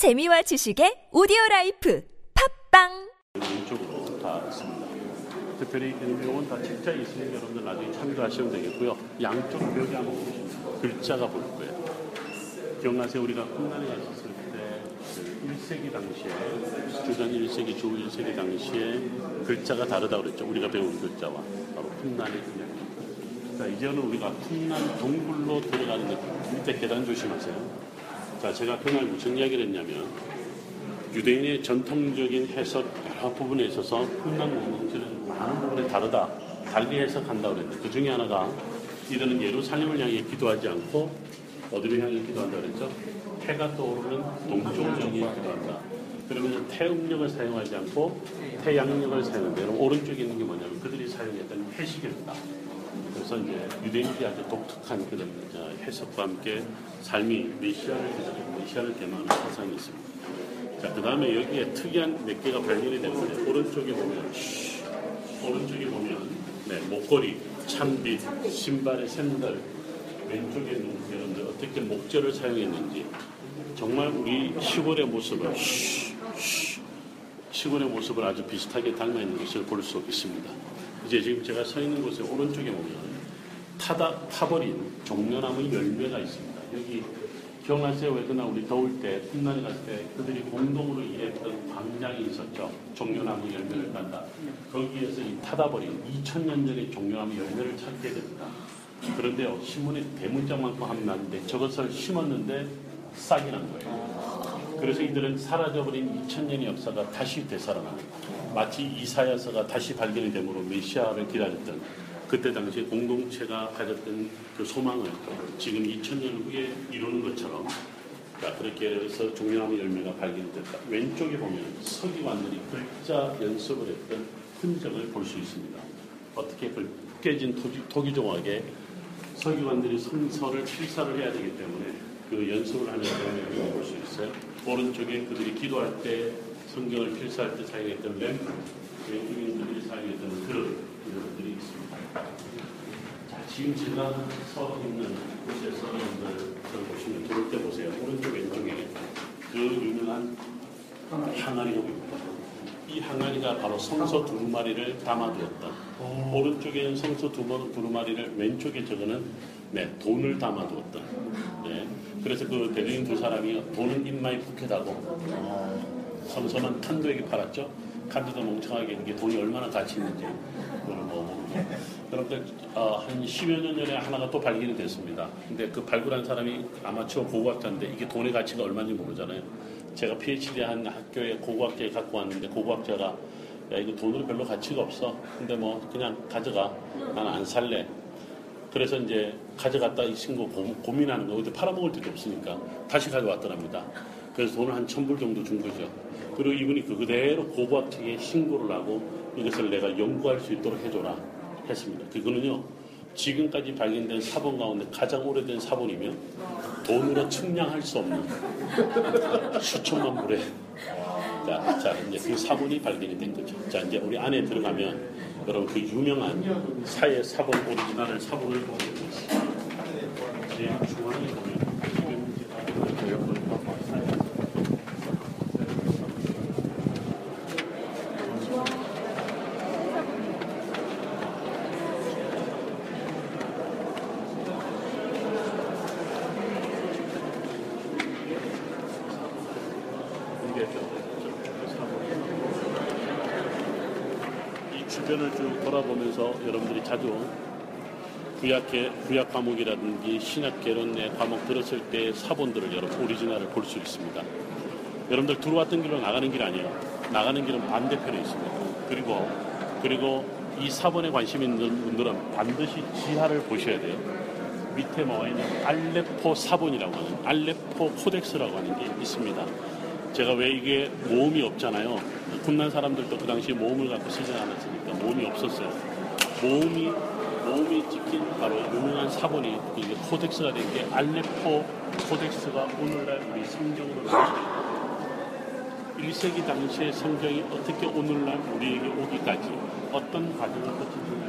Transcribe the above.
재미와 지식의 오디오 라이프 팟빵 왼쪽으로 다 있습니다. 특별히 이 내용은 다 책자에 있으니 여러분들 나중에 참조하시면 되겠고요. 양쪽 벽에 한번 보시면 글자가 보일 거예요. 기억나세요? 우리가 쿰란에 갔었을 때 1세기 당시에 주전 1세기, 주 1세기 당시에 글자가 다르다고 그랬죠. 우리가 배운 글자와 바로 쿰란의 이야기. 자, 이제는 우리가 쿰란 동굴로 들어가는 느낌. 밑에 계단 조심하세요. 자, 제가 그날 무슨 이야기를 했냐면 유대인의 전통적인 해석 여러 부분에 있어서 흠난 공동체는 많은 부분에 다르다. 달리 해석한다고 그랬는데 그 중에 하나가 이들은 예루살렘을 향해 기도하지 않고 어디를 향해 기도한다 그랬죠? 해가 떠오르는 동쪽을 향해 기도한다. 그러면 태음력을 사용하지 않고 태양력을 사용한다. 여러분 오른쪽에 있는 게 뭐냐면 그들이 사용했던 해식이었다. 그래서 이제 유대인들이 아주 독특한 그런 어, 해석과 함께 삶이 메시아를 기다리고 메시아를 대망하는 사상이 있습니다. 자, 그 다음에 여기에 특이한 몇 개가 발견이 되는데, 오른쪽에 보면, 쉬, 오른쪽에 보면, 네, 목걸이, 찬빛, 신발의 샌들, 왼쪽에는 여러분들 어떻게 목재를 사용했는지, 정말 우리 시골의 모습을, 시골의 모습을 아주 비슷하게 닮아 있는 것을 볼 수 있습니다. 이제 지금 제가 서 있는 곳에 오른쪽에 보면, 타다, 타버린 종려나무 열매가 있습니다. 여기 기억나세요? 왜 그날 우리 더울 때, 훗날에 갔을 때 그들이 공동으로 일했던 광장이 있었죠. 종려나무 열매를 딴다. 거기에서 이 타다버린 2000년 전의 종려나무 열매를 찾게 됩니다. 그런데요, 신문에 대문짝만큼 하면 나는데 저것을 심었는데 싹이 난 거예요. 그래서 이들은 사라져버린 2000년의 역사가 다시 되살아납니다. 마치 이사야서가 다시 발견이 되므로 메시아를 기다렸던 그때 당시 공동체가 가졌던 그 소망을 지금 2000년 후에 이루는 것처럼 자, 그렇게 해서 종려나무 열매가 발견됐다. 왼쪽에 보면 서기관들이 글자 연습을 했던 흔적을 볼 수 있습니다. 어떻게 그 깨진 토기, 토기 조각에 서기관들이 성서를 필사를 해야 되기 때문에 그 연습을 하는 장면을 볼수 있어요. 오른쪽에 그들이 기도할 때 성경을 필사할 때 사용했던 램프, 왼쪽에 그들이 사용했던 그릇 이런 것들이 있습니다. 자, 지금 제가 서 있는 곳에서 여러분들 보시면 들어올 때 보세요. 오른쪽 왼쪽에 그 유명한 항아리가 보입니다. 이 항아리가 바로 성서 두루마리를 담아두었다. 오른쪽에는 성서 두 번- 두루마리를 왼쪽에 저거는 네, 돈을 담아두었다. 네. 그래서 그 베드인 두 사람이 돈은 입마에 푹해다고 성서는 칸도에게 팔았죠. 칸도도 멍청하게 이게 돈이 얼마나 가치 있는지 그걸 뭐 그런데 어, 한 10여 년 전에 하나가 또 발견이 됐습니다. 근데 그 발굴한 사람이 아마추어 고고학자인데 이게 돈의 가치가 얼마인지 모르잖아요. 제가 PhD 한 학교에 고고학자에 갖고 왔는데 고고학자가 야 이거 돈으로 별로 가치가 없어. 근데 뭐 그냥 가져가. 난 안 살래. 그래서 이제 가져갔다 이 친구 고, 고민하는 거. 근데 팔아먹을 데도 없으니까 다시 가져왔더랍니다. 그래서 돈을 한 천불 정도 준 거죠. 그리고 이분이 그 그대로 고고학 측에 신고를 하고 이것을 내가 연구할 수 있도록 해줘라 했습니다. 그거는요 지금까지 발견된 사본 가운데 가장 오래된 사본이며 돈으로 측량할 수 없는 수천만 불의 자, 자 이제 그 사본이 발견이 된 거죠. 자 이제 우리 안에 들어가면 여러분 그 유명한 사해 사본 오리지널 사본을 보게 됩니다. 제일 중앙에 보면 사본. 이 주변을 쭉 돌아보면서 여러분들이 자주 구약계, 구약 과목이라든지 신약 개론의 과목 들었을 때 사본들을 여러분 오리지널을 볼 수 있습니다. 여러분들 들어왔던 길로 나가는 길 아니에요. 나가는 길은 반대편에 있습니다. 그리고 그리고 이 사본에 관심 있는 분들은 반드시 지하를 보셔야 돼요. 밑에 나와 있는 알레포 사본이라고 하는 알레포 코덱스라고 하는 게 있습니다. 제가 왜 이게 모음이 없잖아요. 군난 사람들도 그 당시 모음을 갖고 쓰지 않았으니까 모음이 없었어요. 모음이 모음이 찍힌 바로 유명한 사본이 이게 코덱스가 된 게 알레포 코덱스가 오늘날 우리 성경으로 나옵니다. 1세기 당시의 성경이 어떻게 오늘날 우리에게 오기까지 어떤 과정을 거치는지